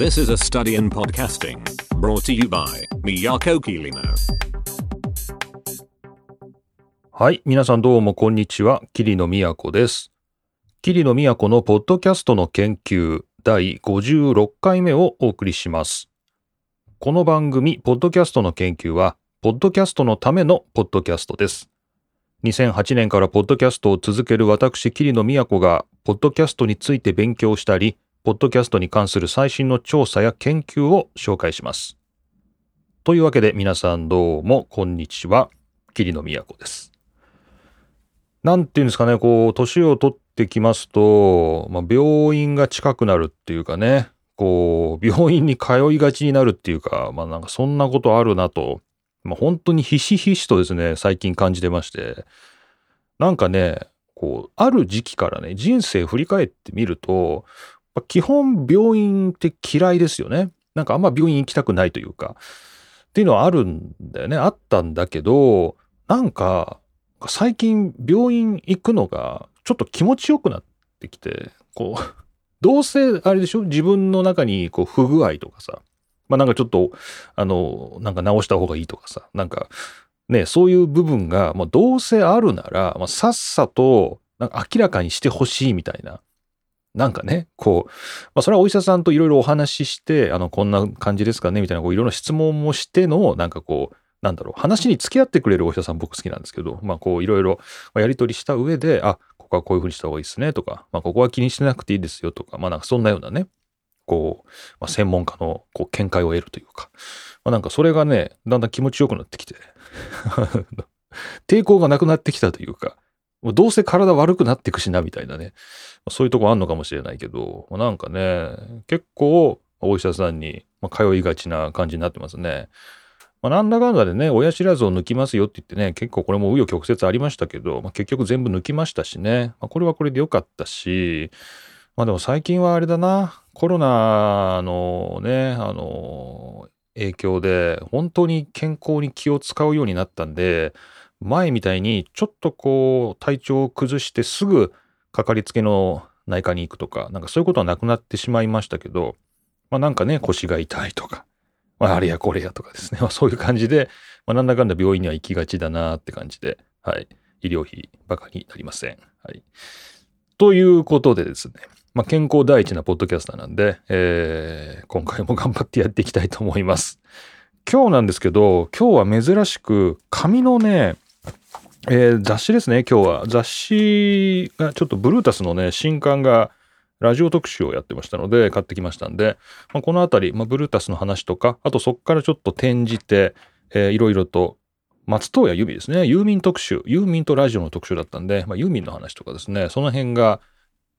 This is a study in podcasting brought to you by Miyako Kirino. はい。皆さんどうもこんにちは。桐野都です。桐野都のポッドキャストの研究第56回目をお送りします。この番組、ポッドキャストの研究は、ポッドキャストのためのポッドキャストです。2008年からポッドキャストを続ける私、桐野都が、ポッドキャストについて勉強したり、ポッドキャストに関する最新の調査や研究を紹介します。というわけで皆さんどうもこんにちは。桐野都です。なんていうんですかね、こう、年を取ってきますと、まあ、病院が近くなるっていうかね、こう、病院に通いがちになるっていうか、まあなんかそんなことあるなと、まあ本当にひしひしとですね、最近感じてまして、なんかね、こう、ある時期からね、人生振り返ってみると、まあ基本病院って嫌いですよね。なんかあんま病院行きたくないというか、っていうのはあるんだよね。あったんだけど、なんか、最近病院行くのがちょっと気持ちよくなってきて、こう、どうせあれでしょ？自分の中にこう不具合とかさ、まあなんかちょっと、あの、なんか直した方がいいとかさ、なんかね、そういう部分が、まあどうせあるなら、まあ、さっさとなんか明らかにしてほしいみたいな。なんかね、こう、まあそれはお医者さんといろいろお話しして、あの、こんな感じですかねみたいな、こういろいろ質問もしての、なんかこう、なんだろう、話に付き合ってくれるお医者さん僕好きなんですけど、まあこういろいろやり取りした上で、あ、ここはこういうふうにした方がいいですねとか、まあここは気にしてなくていいですよとか、まあなんかそんなようなね、こう、まあ、専門家のこう見解を得るというか、まあなんかそれがね、だんだん気持ちよくなってきて、抵抗がなくなってきたというか、もうどうせ体悪くなっていくしなみたいなね、そういうとこあんのかもしれないけど、まあなんかね、結構お医者さんに通いがちな感じになってますね。まあ、なんだかんだでね、親知らずを抜きますよって言ってね、結構これも紆余曲折ありましたけど、まあ、結局全部抜きましたしね、まあ、これはこれで良かったし、まあでも最近はあれだな、コロナのね、あの、影響で本当に健康に気を使うようになったんで、前みたいにちょっとこう体調を崩してすぐかかりつけの内科に行くとか、なんかそういうことはなくなってしまいましたけど、まあなんかね、腰が痛いとか、まあ、あれやこれやとかですね。まあ、そういう感じで、まあ、なんだかんだ病院には行きがちだなって感じで、はい。医療費バカになりません。はい。ということでですね、まあ、健康第一なポッドキャスターなんで、えー、今回も頑張ってやっていきたいと思います。今日なんですけど、今日は珍しく、紙のね、えー雑誌ですね、今日は。雑誌が、ちょっとブルータスのね、新刊が、ラジオ特集をやってましたので、買ってきましたんで、まあ、このあたり、まあ、ブルータスの話とか、あとそこからちょっと転じて、えーいろいろと、松任谷由実ですね、ユーミン特集、ユーミンとラジオの特集だったんで、まあ、ユーミンの話とかですね、その辺が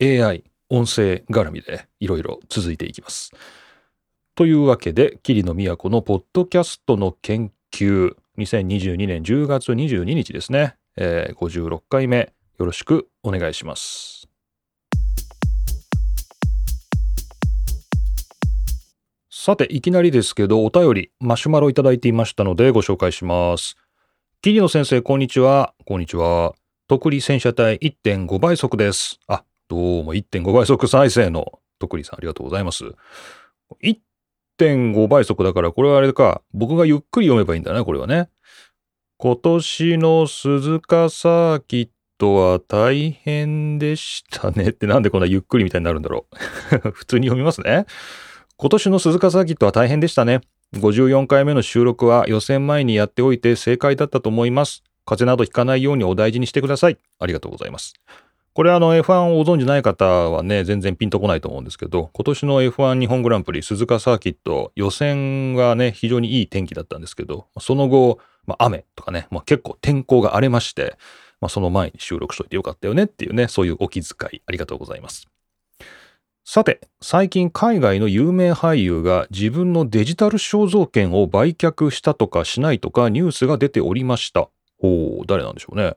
AI、音声絡みでいろいろ続いていきます。というわけで、桐野都のポッドキャストの研究、2022年10月22日ですね、えー56回目、よろしくお願いします。さて、いきなりですけど、お便り、マシュマロいただいていましたので、ご紹介します。桐野先生、こんにちは。こんにちは。特利戦車体1.5倍速です。あ、どうも1.5倍速再生の特利さん、ありがとうございます。1.5倍速だから、これはあれか、僕がゆっくり読めばいいんだね、これはね。今年の鈴鹿サーキットは大変でしたねってなんでこんなゆっくりみたいになるんだろう。普通に読みますね。今年の鈴鹿サーキットは大変でしたね。54回目の収録は予選前にやっておいて正解だったと思います。風邪などひかないようにお大事にしてください。ありがとうございます。これあの F1 をご存知ない方はね、全然ピンとこないと思うんですけど、今年の F1 日本グランプリ鈴鹿サーキット予選がね、非常にいい天気だったんですけど、その後、まあ、雨とかね、まあ、結構天候が荒れまして、まあ、その前に収録しといてよかったよねっていうね、そういうお気遣いありがとうございます。さて、最近海外の有名俳優が自分のデジタル肖像権を売却したとかしないとかニュースが出ておりました。おー、誰なんでしょうね。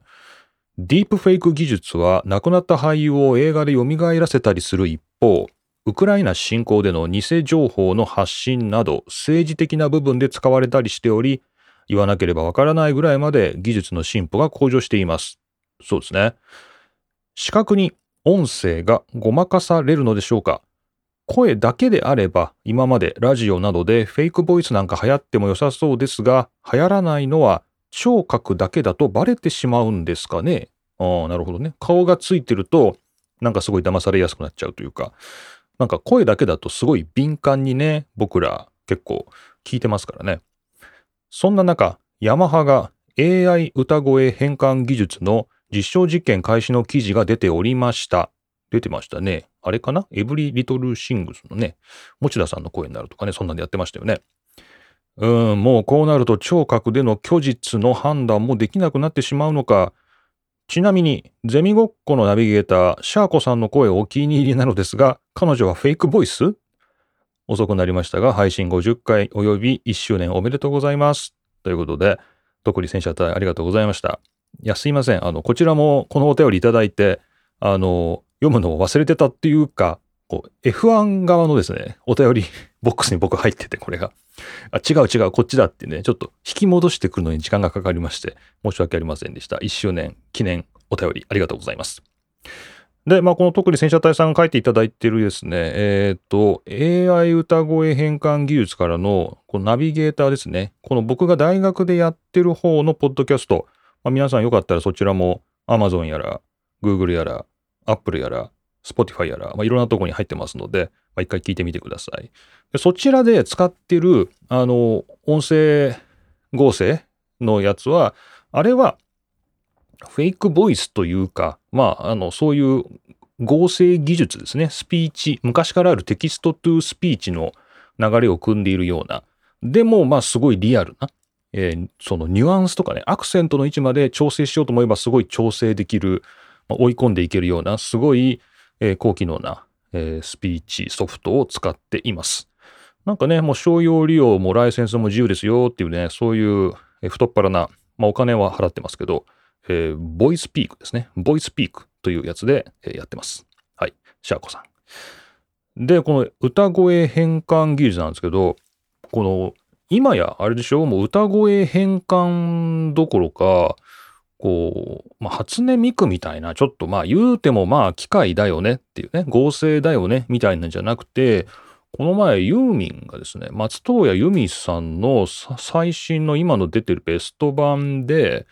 ディープフェイク技術は亡くなった俳優を映画で蘇らせたりする一方、ウクライナ侵攻での偽情報の発信など政治的な部分で使われたりしており、言わなければわからないぐらいまで技術の進歩が向上しています。そうですね。視覚に音声がごまかされるのでしょうか声だけであれば、今までラジオなどでフェイクボイスなんか流行っても良さそうですが、流行らないのは聴覚だけだとバレてしまうんですかねああ、なるほどね。顔がついてると、なんかすごい騙されやすくなっちゃうというか、なんか声だけだとすごい敏感にね、僕ら結構聞いてますからね。そんな中、ヤマハが AI 歌声変換技術の実証実験開始の記事が出ておりました。出てましたね。あれかな？エブリリトルシングスのね、持田さんの声になるとかね、そんなんでやってましたよね。うん、もうこうなると聴覚での虚実の判断もできなくなってしまうのか。ちなみに、ゼミごっこのナビゲーター、シャーコさんの声お気に入りなのですが、彼女はフェイクボイス？遅くなりましたが、配信50回及び1周年おめでとうございます。ということで、特に戦車隊ありがとうございました。いや、すいません。あの、こちらもこのお便りいただいて、あの、読むのを忘れてたっていうか、こう、F1 側のですね、お便り ボックスに僕入ってて、これが。あ、違う違う、こっちだってね、ちょっと引き戻してくるのに時間がかかりまして、申し訳ありませんでした。1周年記念お便りありがとうございます。で、まあ、この特に戦車隊さんが書いていただいているですね、えっ、ー、と、AI 歌声変換技術からのこのナビゲーターですね。この僕が大学でやってる方のポッドキャスト、まあ、皆さんよかったらそちらも Amazon やら Google やら Apple やら Spotify やら、まあ、いろんなとこに入ってますので、まあ、一回聞いてみてください。でそちらで使ってる、あの、音声合成のやつは、あれはフェイクボイスというか、まあ、あの、そういう合成技術ですね。スピーチ、昔からある text to speech の流れを汲んでいるような、でも、まあ、すごいリアルな、えー、そのニュアンスとかね、アクセントの位置まで調整しようと思えば、すごい調整できる、まあ、追い込んでいけるような、すごい、え、高機能な、え、スピーチソフトを使っています。なんかね、もう商用利用もライセンスも自由ですよっていうね、そういう太っ腹な、まあ、お金は払ってますけど、えー、ボイスピークですね。ボイスピークというやつで、え、やってます。はい。シャーコさん。で、この歌声変換技術なんですけど、この、今やあれでしょ？もう歌声変換どころか、こう、まあ、初音ミクみたいな、ちょっとまあ言うてもまあ機械だよねっていうね、合成だよねみたいなんじゃなくて、この前ユーミンがですね、松任谷由実さんの最新の今の出てるベスト版で、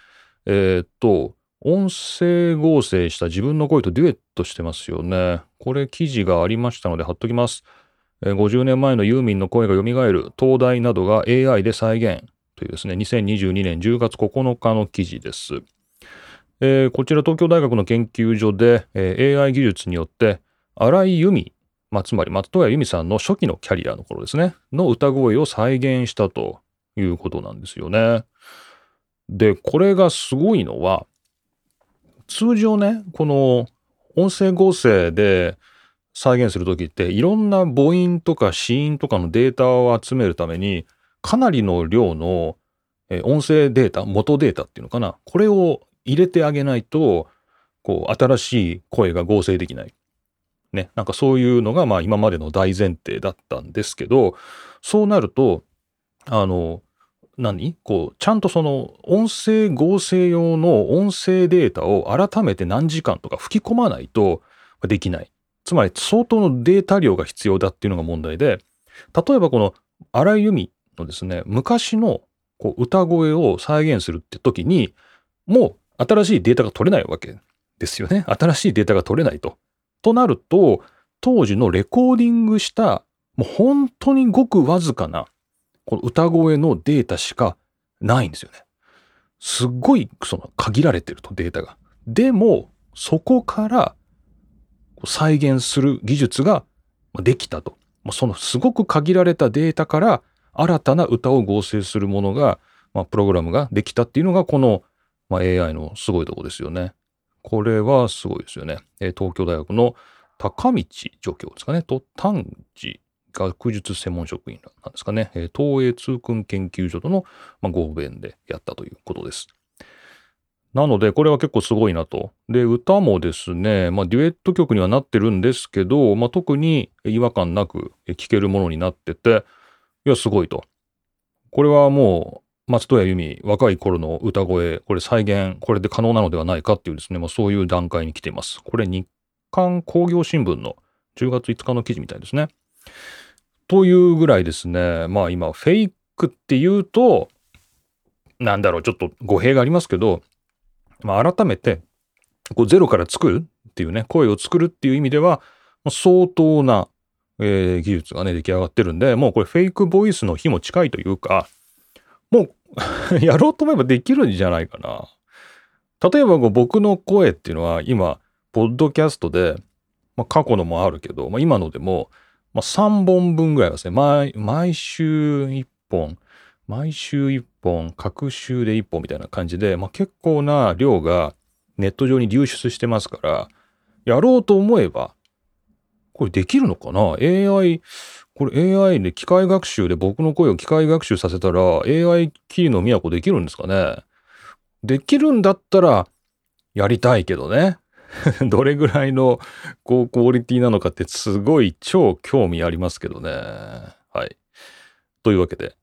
えー、っと、音声合成した自分の声とデュエットしてますよね。これ記事がありましたので貼っときます。50年前のユーミンの声が蘇る東大などが AI で再現というですね、2022年10月9日の記事です。えー、こちら東京大学の研究所で、えー、AI 技術によって荒井由実、まあ、つまり松任谷由実さんの初期のキャリアの頃ですね、の歌声を再現したということなんですよね。で、これがすごいのは、通常ね、この音声合成で再現するときって、いろんな母音とか子音とかのデータを集めるために、かなりの量の音声データ、元データっていうのかな、これを入れてあげないと、こう、新しい声が合成できない。ね、なんかそういうのが、まあ今までの大前提だったんですけど、そうなると、あの、何？こう、ちゃんとその音声合成用の音声データを改めて何時間とか吹き込まないとできない。つまり相当のデータ量が必要だっていうのが問題で、例えばこの荒井由実のですね、昔のこう歌声を再現するって時に、もう新しいデータが取れないわけですよね。新しいデータが取れないと。となると、当時のレコーディングした、もう本当にごくわずかなこの歌声のデータしかないんですよね。すっごいその限られてるとデータが。でも、そこから再現する技術ができたと。そのすごく限られたデータから新たな歌を合成するものが、まあ、プログラムができたっていうのがこの、まあ、AI のすごいとこですよね。これはすごいですよねえ。東京大学の高道助教ですかね。と丹治学術専門職員なんですかね、え東映通訓研究所との、まあ、合弁でやったということです。なので、これは結構すごいなと。で、歌もですね、まあ、デュエット曲にはなってるんですけど、まあ、特に違和感なく聴けるものになってて、いや、すごいと。これはもう、松任谷由実、若い頃の歌声、これ再現、これで可能なのではないかっていうですね、まあ、そういう段階に来ています。これ、日刊工業新聞の10月5日の記事みたいですね。というぐらいですね、まあ今、フェイクっていうと、なんだろう、ちょっと語弊がありますけど、まあ改めて、こうゼロから作るっていうね、声を作るっていう意味では、相当な、えー、技術がね、出来上がってるんで、もうこれフェイクボイスの日も近いというか、もう やろうと思えばできるんじゃないかな。例えば僕の声っていうのは今、ポッドキャストで、まあ、過去のもあるけど、まあ、今のでも、まあ、3本分ぐらいはですね、毎毎週1本、毎週1本、各週で1本みたいな感じで、まあ、結構な量がネット上に流出してますから、やろうと思えば、これできるのかな ?AI、これ AI で機械学習で僕の声を機械学習させたら AI キーの都できるんですかね？できるんだったらやりたいけどね。どれぐらいの高クオリティなのかってすごい超興味ありますけどね。はい。というわけで、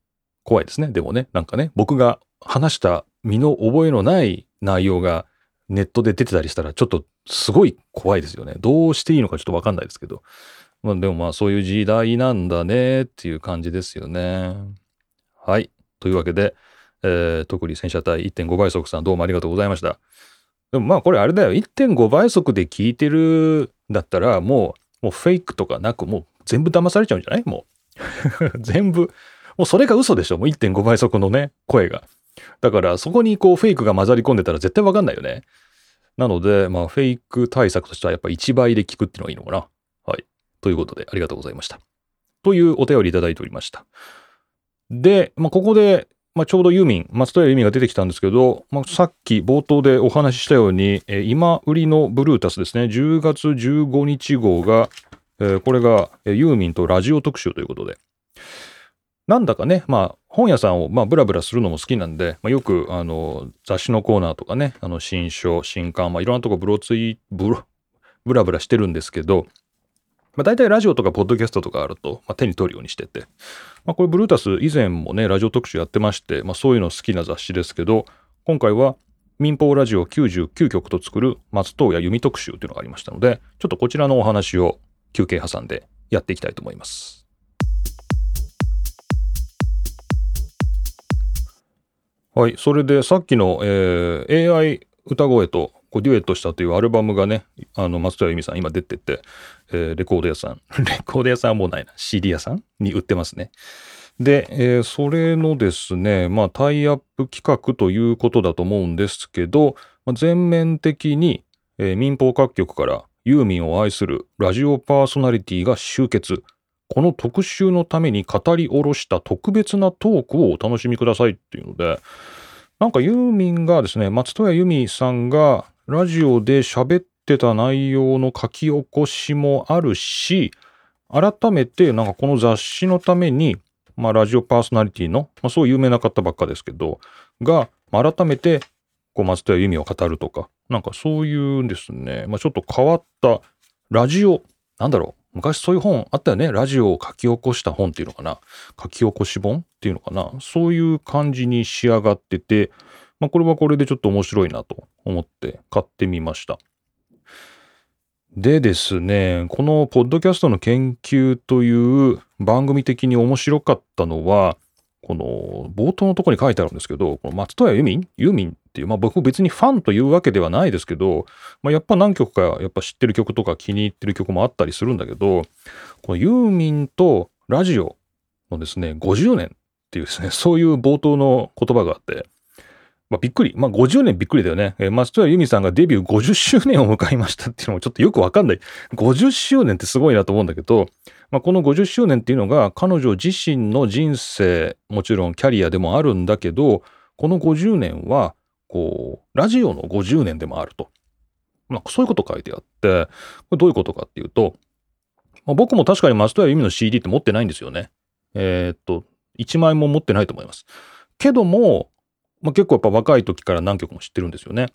怖いですね。でもね、なんかね、僕が話した身の覚えのない内容がネットで出てたりしたらちょっとすごい怖いですよね。どうしていいのかちょっとわかんないですけど。まあでもまあそういう時代なんだねっていう感じですよね。はい。というわけで、えー、特に戦車隊1.5倍速さんどうもありがとうございました。でもまあこれあれだよ。1.5倍速で聞いてるんだったらもう、もうフェイクとかなくもう全部騙されちゃうんじゃない？もう。全部。もうそれが嘘でしょ？もう1.5倍速のね、声が。だからそこにこうフェイクが混ざり込んでたら絶対わかんないよね。なので、まあフェイク対策としてはやっぱ1倍で聞くっていうのがいいのかな。はい。ということでありがとうございました。というお便りいただいておりました。で、まあここでまあ、ちょうどユーミン、松任谷由実が出てきたんですけど、まあ、さっき冒頭でお話ししたように、えー、今売りのブルータスですね、10月15日号が、えー、これが、ユーミンとラジオ特集ということで、なんだかね、まあ、本屋さんを、まあ、ブラブラするのも好きなんで、まあ、よく、あの、雑誌のコーナーとかね、あの、新書、新刊、まあ、いろんなとこブロツイ、ブロ、ブラブラしてるんですけど、まあ、大体ラジオとかポッドキャストとかあると、まあ、手に取るようにしてて、まあ、これ、ブルータス以前もね、ラジオ特集やってまして、まあ、そういうの好きな雑誌ですけど、今回は民放ラジオ99曲と作る松任谷由実特集というのがありましたので、ちょっとこちらのお話を休憩挟んでやっていきたいと思います。はい、それでさっきの、えー、AI 歌声とこうデュエットしたというアルバムがね、あの、松任谷由実さん今出てて、えー、レコード屋さん、レコード屋さんはもうないな、CD 屋さんに売ってますね。で、えー、それのですね、まあ、タイアップ企画ということだと思うんですけど、まあ、全面的に、えー、民放各局からユーミンを愛するラジオパーソナリティが集結。この特集のために語り下ろした特別なトークをお楽しみくださいっていうので、なんかユーミンがですね、松任谷由実さんがラジオで喋ってた内容の書き起こしもあるし、改めてなんかこの雑誌のために、まあラジオパーソナリティの、まあそう有名な方ばっかですけど、が、まあ、改めて、こう松任谷由実を語るとか、なんかそういうですね、まあちょっと変わったラジオ、なんだろう、昔そういう本あったよね。ラジオを書き起こした本っていうのかな。書き起こし本っていうのかな。そういう感じに仕上がってて、まあ、これはこれでちょっと面白いなと思って買ってみました。でですね、このポッドキャストの研究という番組的に面白かったのは、この冒頭のとこに書いてあるんですけど、この松任谷由実？ユーミンっていう、まあ僕別にファンというわけではないですけど、まあやっぱ何曲かやっぱ知ってる曲とか気に入ってる曲もあったりするんだけど、このユーミンとラジオのですね、50年っていうですね、そういう冒頭の言葉があって、まあ、びっくり。まあ、50年びっくりだよね。えー、松任谷由実さんがデビュー50周年を迎えましたっていうのもちょっとよくわかんない。50周年ってすごいなと思うんだけど、まあ、この50周年っていうのが彼女自身の人生、もちろんキャリアでもあるんだけど、この50年は、こう、ラジオの50年でもあると。まあ、そういうこと書いてあって、これどういうことかっていうと、まあ、僕も確かに松任谷由実の CD って持ってないんですよね。えー、っと、1枚も持ってないと思います。けども、まあ、結構やっぱ若い時から何曲も知ってるんですよね。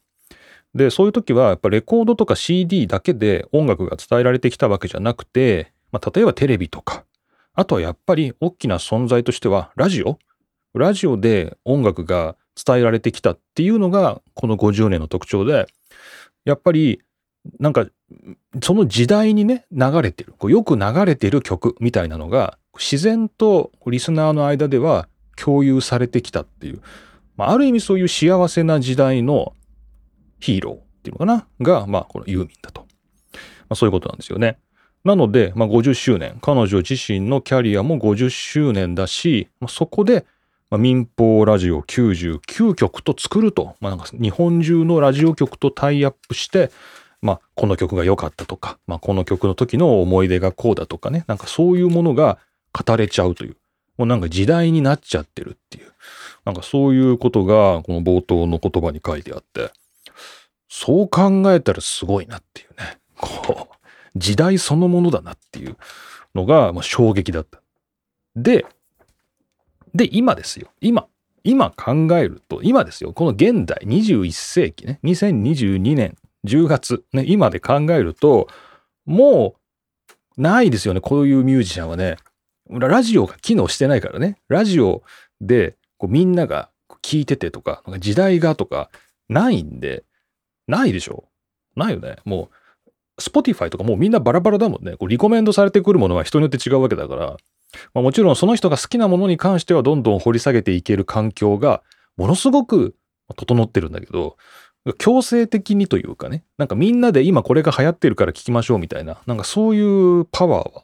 で、そういう時はやっぱレコードとか CD だけで音楽が伝えられてきたわけじゃなくて、まあ、例えばテレビとか、あとはやっぱり大きな存在としてはラジオ。ラジオで音楽が伝えられてきたっていうのがこの50年の特徴で、やっぱりなんかその時代にね流れてる、こうよく流れてる曲みたいなのが自然とリスナーの間では共有されてきたっていう、まあ、ある意味そういう幸せな時代のヒーローっていうのかな？が、まあ、このユーミンだと。まあ、そういうことなんですよね。なので、まあ、50周年、彼女自身のキャリアも50周年だし、まあ、そこで、まあ、民放ラジオ99曲と作ると、まあ、なんか日本中のラジオ局とタイアップして、まあ、この曲が良かったとか、まあ、この曲の時の思い出がこうだとかね、なんかそういうものが語れちゃうという、もうなんか時代になっちゃってるっていう、なんかそういうことがこの冒頭の言葉に書いてあって、そう考えたらすごいなっていうね、こう、時代そのものだなっていうのが、衝撃だった。で、で、今ですよ。今、今考えると、今ですよ。この現代、21世紀ね、2022年10月、ね、今で考えると、もう、ないですよね、こういうミュージシャンはね。ラジオが機能してないからね。ラジオでこうみんなが聞いててとか、か時代がとか、ないんで、ないでしょないよね。もう、Spotify とかもうみんなバラバラだもんね。こうリコメンドされてくるものは人によって違うわけだから、まあ、もちろんその人が好きなものに関してはどんどん掘り下げていける環境がものすごく整ってるんだけど、強制的にというかね、なんかみんなで今これが流行ってるから聞きましょうみたいな、なんかそういうパワーは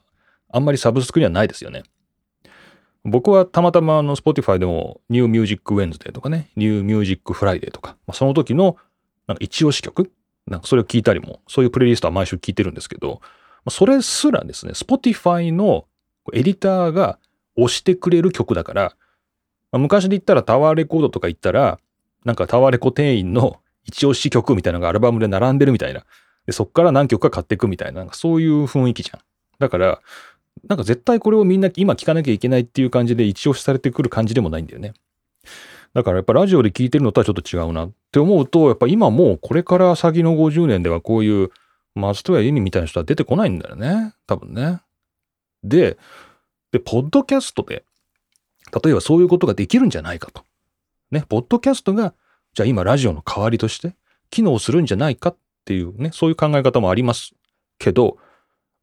あんまりサブスクにはないですよね。僕はたまたまあの Spotify でも New Music Wednesday とかね、New Music Friday とか、まあ、その時のなんか一押し曲なんかそれを聞いたりも、そういうプレイリストは毎週聞いてるんですけど、それすらですね、Spotify のエディターが押してくれる曲だから、まあ、昔で言ったらタワーレコードとか言ったら、なんかタワーレコ店員の 一押し曲みたいなのがアルバムで並んでるみたいな。で、そっから何曲か買っていくみたいな、なんかそういう雰囲気じゃん。だから、なんか絶対これをみんな今聞かなきゃいけないっていう感じで一押しされてくる感じでもないんだよね。だからやっぱラジオで聞いてるのとはちょっと違うなって思うと、やっぱ今もうこれから先の50年ではこういう松任谷由実みたいな人は出てこないんだよね。多分ね。で、で、ポッドキャストで、例えばそういうことができるんじゃないかと。ね、ポッドキャストがじゃあ今ラジオの代わりとして機能するんじゃないかっていうね、そういう考え方もありますけど、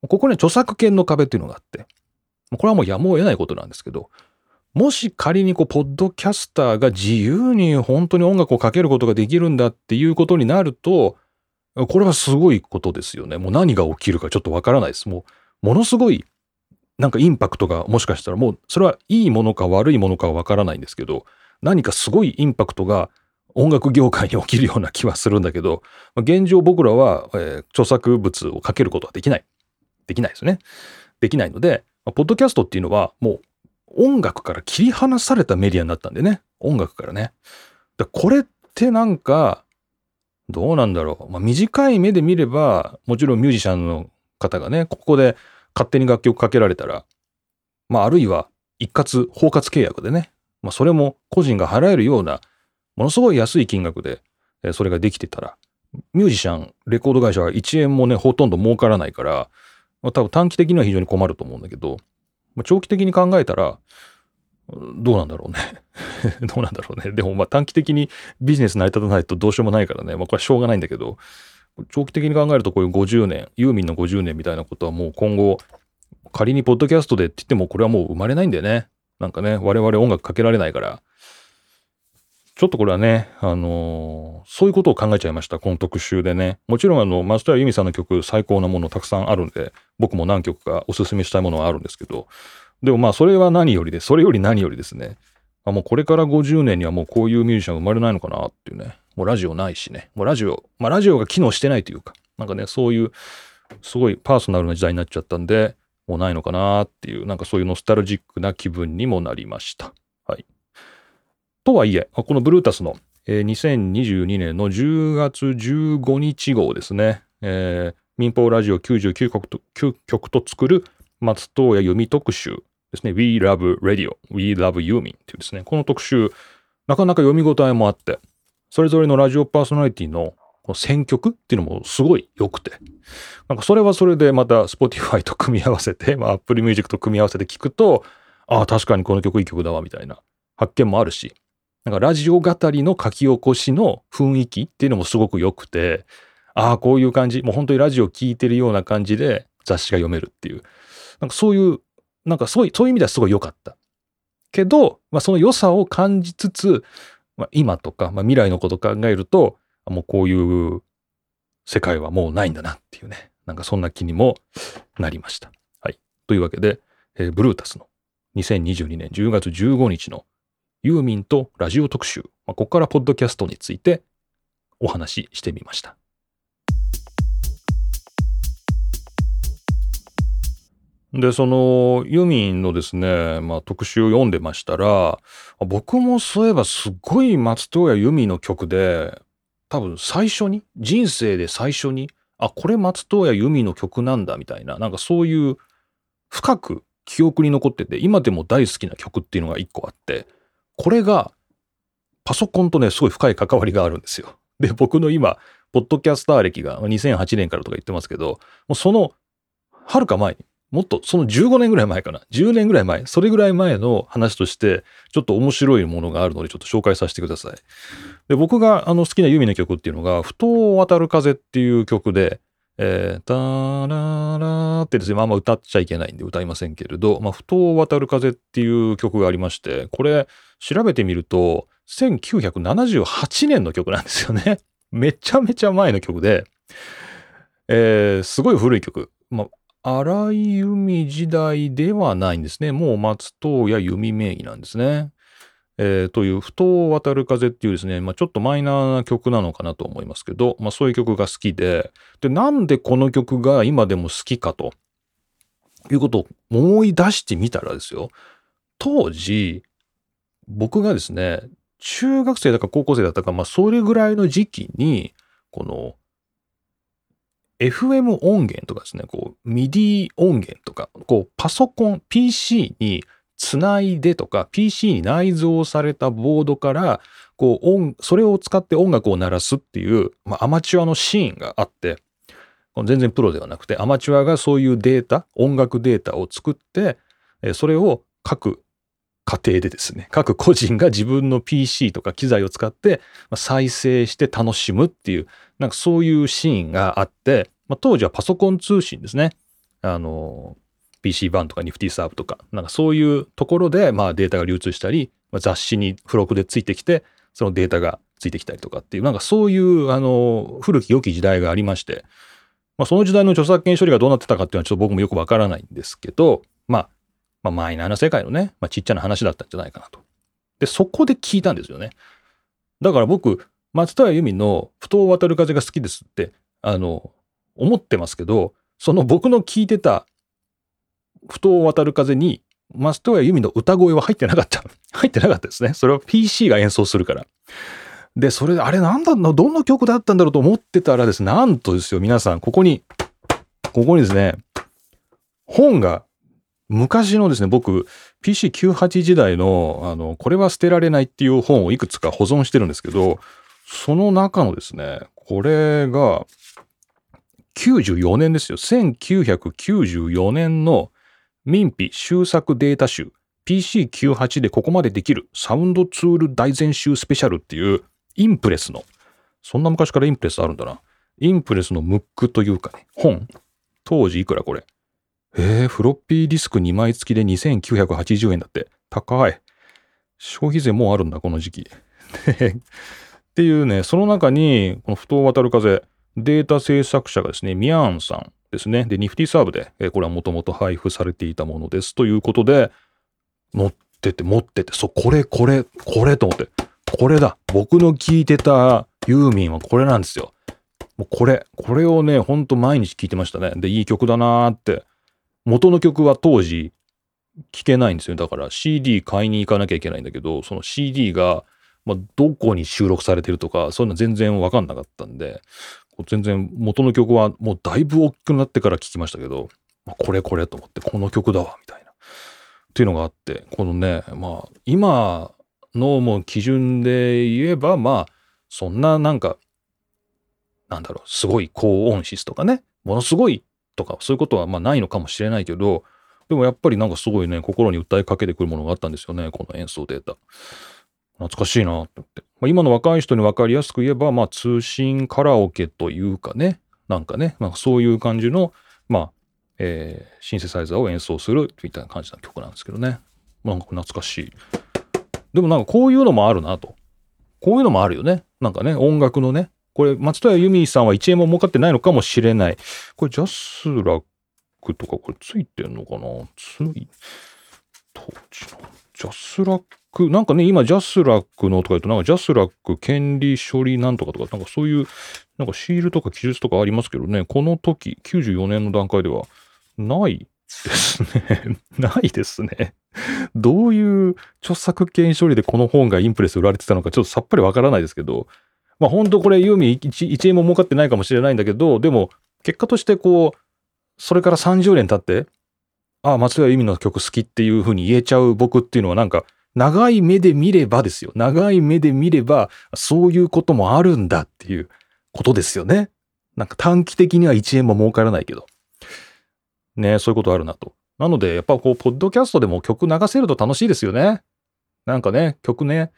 ここに著作権の壁っていうのがあって、これはもうやむを得ないことなんですけど、もし仮にこう、ポッドキャスターが自由に本当に音楽をかけることができるんだっていうことになると、これはすごいことですよね。もう何が起きるかちょっとわからないです。もう、ものすごい、なんかインパクトがもしかしたらもう、それはいいものか悪いものかはわからないんですけど、何かすごいインパクトが音楽業界に起きるような気はするんだけど、現状僕らは、えー、著作物をかけることはできない。できないですね。できないので、ポッドキャストっていうのはもう音楽から切り離されたメディアになったんでね。音楽からね。これってなんか、どうなんだろう。まあ、短い目で見れば、もちろんミュージシャンの方がね、ここで勝手に楽曲かけられたら、まあ、あるいは一括、包括契約でね、まあ、それも個人が払えるようなものすごい安い金額で、それができてたら、ミュージシャン、レコード会社は1円もね、ほとんど儲からないから、まあ、多分短期的には非常に困ると思うんだけど、まあ、長期的に考えたら、どうなんだろうね。どうなんだろうね。でもまあ短期的にビジネス成り立たないとどうしようもないからね。まあこれはしょうがないんだけど、長期的に考えるとこういう50年、ユーミンの50年みたいなことはもう今後、仮にポッドキャストでって言ってもこれはもう生まれないんだよね。なんかね、我々音楽かけられないから、ちょっとこれはね、あのー、そういうことを考えちゃいました、この特集でね。もちろん、あの、松田由美さんの曲、最高なものたくさんあるんで、僕も何曲かおすすめしたいものはあるんですけど、でもまあ、それは何よりで、それより何よりですね。あもうこれから50年にはもうこういうミュージシャン生まれないのかなっていうね。もうラジオないしね。もうラジオ、まあラジオが機能してないというか、なんかね、そういう、すごいパーソナルな時代になっちゃったんで、もうないのかなっていう、なんかそういうノスタルジックな気分にもなりました。とはいえ、このブルータスの、えー、2022年の10月15日号ですね、えー、民放ラジオ99曲と ,9 曲と作る松任谷由実特集ですね。We Love Radio, We Love Yumi っていうですね、この特集、なかなか読み応えもあって、それぞれのラジオパーソナリティの選曲っていうのもすごい良くて、なんかそれはそれでまた Spotify と組み合わせて、まあ Apple Music と組み合わせて聞くと、ああ、確かにこの曲いい曲だわ、みたいな発見もあるし、なんかラジオ語りの書き起こしの雰囲気っていうのもすごく良くて、ああ、こういう感じ、もう本当にラジオ聴いてるような感じで雑誌が読めるっていう、なんかそういうなんかそういう、そういう意味ではすごい良かった。けど、まあその良さを感じつつ、まあ、今とか、まあ、未来のことを考えると、もうこういう世界はもうないんだなっていうね。なんかそんな気にもなりました。はい。というわけで、えー、ブルータスの2022年10月15日のユーミンとラジオ特集、まあ、ここからポッドキャストについてお話ししてみました。で、そのユーミンのですね、まあ特集を読んでましたら、僕もそういえばすごい松任谷由実の曲で、多分最初に、人生で最初に、あ、これ松任谷由実の曲なんだみたいな、なんかそういう深く記憶に残ってて、今でも大好きな曲っていうのが一個あって、これがパソコンとね、すごい深い関わりがあるんですよ。で、僕の今、ポッドキャスター歴が2008年からとか言ってますけど、もうその、はるか前に、もっとその15年ぐらい前かな。10年ぐらい前。それぐらい前の話として、ちょっと面白いものがあるので、ちょっと紹介させてください。で、僕があの好きなユミの曲っていうのが、不当渡る風っていう曲で、えー、タララーってですね、まあま歌っちゃいけないんで歌いませんけれど、まあ、不当渡る風っていう曲がありまして、これ調べてみると、1978年の曲なんですよね。めちゃめちゃ前の曲で、えー、すごい古い曲。まあ、荒井由実時代ではないんですね。もう松任谷由実名義なんですね。えー、という、不当渡る風っていうですね、まあ、ちょっとマイナーな曲なのかなと思いますけど、まあ、そういう曲が好きで、で、なんでこの曲が今でも好きかと。いうことを思い出してみたらですよ、当時、僕がですね、中学生だか高校生だったか、まあ、それぐらいの時期に、この、FM 音源とかですね、こう、MIDI 音源とか、こう、パソコン、PC につないでとか、PC に内蔵されたボードから、こう、音、それを使って音楽を鳴らすっていう、まあ、アマチュアのシーンがあって、全然プロではなくて、アマチュアがそういうデータ、音楽データを作って、それを各家庭でですね、各個人が自分の PC とか機材を使って再生して楽しむっていう、なんかそういうシーンがあって、まあ、当時はパソコン通信ですね。あの、PC 版とかニフティサーブとか、なんかそういうところで、まあデータが流通したり、まあ、雑誌に付録でついてきて、そのデータがついてきたりとかっていう、なんかそういう、あの、古き良き時代がありまして、まあその時代の著作権処理がどうなってたかっていうのはちょっと僕もよくわからないんですけど、まあ、まあマイナーな世界のね、まあちっちゃな話だったんじゃないかなと。で、そこで聞いたんですよね。だから僕、松任谷由実の不当渡る風が好きですって、あの、思ってますけど、その僕の聞いてた不当渡る風に、松任谷由実の歌声は入ってなかった。入ってなかったですね。それは PC が演奏するから。で、それで、あれなんだろうどんな曲だったんだろうと思ってたらですね、なんとですよ、皆さん、ここに、ここにですね、本が、昔のですね、僕、PC98 時代の、あの、これは捨てられないっていう本をいくつか保存してるんですけど、その中のですね、これが、94年ですよ。1994年の民費修作データ集 PC98 でここまでできるサウンドツール大全集スペシャルっていうインプレスの、そんな昔からインプレスあるんだな。インプレスのムックというかね、本。当時いくらこれ？えー、フロッピーディスク2枚付きで2980円だって。高い。消費税もうあるんだ、この時期。っていうね、その中に、この不当渡る風、データ制作者がですね、ミャーンさんですね。で、ニフティサーブで、えこれはもともと配布されていたものです。ということで、乗ってて、持ってて、そう、これ、これ、これと思って、これだ。僕の聞いてたユーミンはこれなんですよ。もうこれ、これをね、ほんと毎日聞いてましたね。で、いい曲だなーって。元の曲は当時、聞けないんですよ。だから CD 買いに行かなきゃいけないんだけど、その CD が、まあ、どこに収録されてるとか、そういうの全然わかんなかったんで、全然元の曲はもうだいぶ大きくなってから聴きましたけど、まあ、これこれと思ってこの曲だわみたいな。っていうのがあってこのねまあ今のもう基準で言えばまあそんななんかなんだろうすごい高音質とかねものすごいとかそういうことはまあないのかもしれないけどでもやっぱりなんかすごいね心に訴えかけてくるものがあったんですよねこの演奏データ。懐かしいなって思って。まあ、今の若い人に分かりやすく言えば、まあ、通信カラオケというかね、なんかね、まあ、そういう感じの、まあ、えーシンセサイザーを演奏するみたいな感じの曲なんですけどね。まあなんか懐かしい。でもなんかこういうのもあるなと。こういうのもあるよね。なんかね、音楽のね。これ、松任谷由実さんは1円も儲かってないのかもしれない。これ、ジャスラックとかこれついてんのかなつい、当時の。ジャスラック、なんかね、今、ジャスラックのとか言うと、なんかジャスラック権利処理なんとかとか、なんかそういう、なんかシールとか記述とかありますけどね、この時、94年の段階では、ないですね。ないですね。どういう著作権処理でこの本がインプレス売られてたのかちょっとさっぱりわからないですけど、まあ本当これユーミン 1, 1円も儲かってないかもしれないんだけど、でも結果としてこう、それから30年経って、ああ、松任谷由実の曲好きっていう風に言えちゃう僕っていうのはなんか、長い目で見ればですよ。長い目で見れば、そういうこともあるんだっていうことですよね。なんか短期的には1円も儲からないけど。ねそういうことあるなと。なので、やっぱこう、ポッドキャストでも曲流せると楽しいですよね。なんかね、曲ね。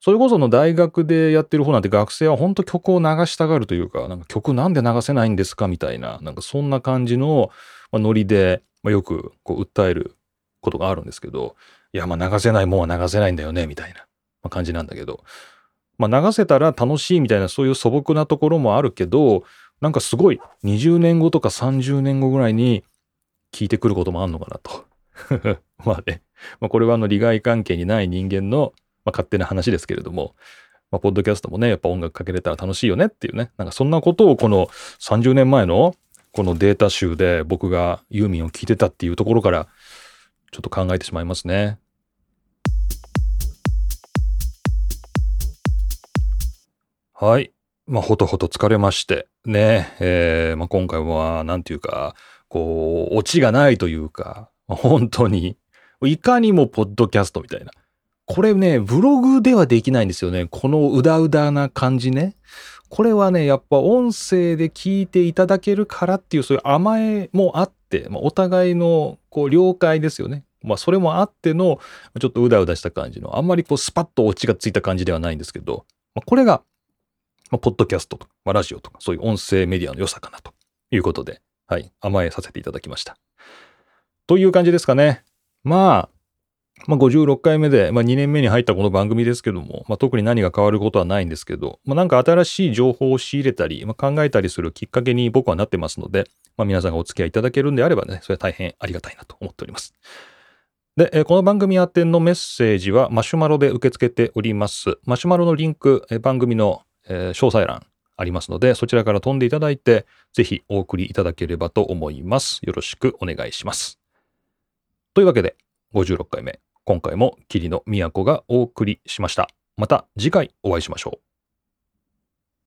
それこその大学でやってる方なんて学生は本当曲を流したがるというか、なんか曲なんで流せないんですかみたいな、なんかそんな感じの、ノリで、ま、よくこう訴えることがあるんですけど、いや、まあ流せないもんは流せないんだよね、みたいな、感じなんだけど、まあ流せたら楽しいみたいなそういう素朴なところもあるけど、なんかすごい20年後とか30年後ぐらいに聞いてくることもあんのかなと。まあね、まあ、これはあの利害関係にない人間の、まあ、勝手な話ですけれども、まあ、ポッドキャストもね、やっぱ音楽かけれたら楽しいよねっていうね、なんかそんなことをこの30年前のこのデータ集で僕がユーミンを聞いてたっていうところからちょっと考えてしまいますね。はい。まあ、ほとほと疲れまして、ね、えーまあ、今回は、なんていうか、こう、オチがないというか、本当に、いかにもポッドキャストみたいな。これね、ブログではできないんですよね。このうだうだな感じね。これはね、やっぱ音声で聞いていただけるからっていう、そういう甘えもあって、まあ、お互いのこう了解ですよね。まあ、それもあっての、ちょっとうだうだした感じの、あんまりこうスパッとオチがついた感じではないんですけど、まあ、これが、まあ、ポッドキャストとか、まあ、ラジオとか、そういう音声メディアの良さかなということで、はい、甘えさせていただきました。という感じですかね。まあ、まあ、56回目で、まあ、2年目に入ったこの番組ですけども、まあ、特に何が変わることはないんですけど、まあ、なんか新しい情報を仕入れたり、まあ、考えたりするきっかけに僕はなってますので、まあ、皆さんがお付き合いいただけるんであればね、それは大変ありがたいなと思っております。で、この番組宛てのメッセージはマシュマロで受け付けております。マシュマロのリンク、番組の、えー詳細欄ありますので、そちらから飛んでいただいて、ぜひお送りいただければと思います。よろしくお願いします。というわけで、56回目、今回も霧の都がお送りしました。また次回お会いしましょう。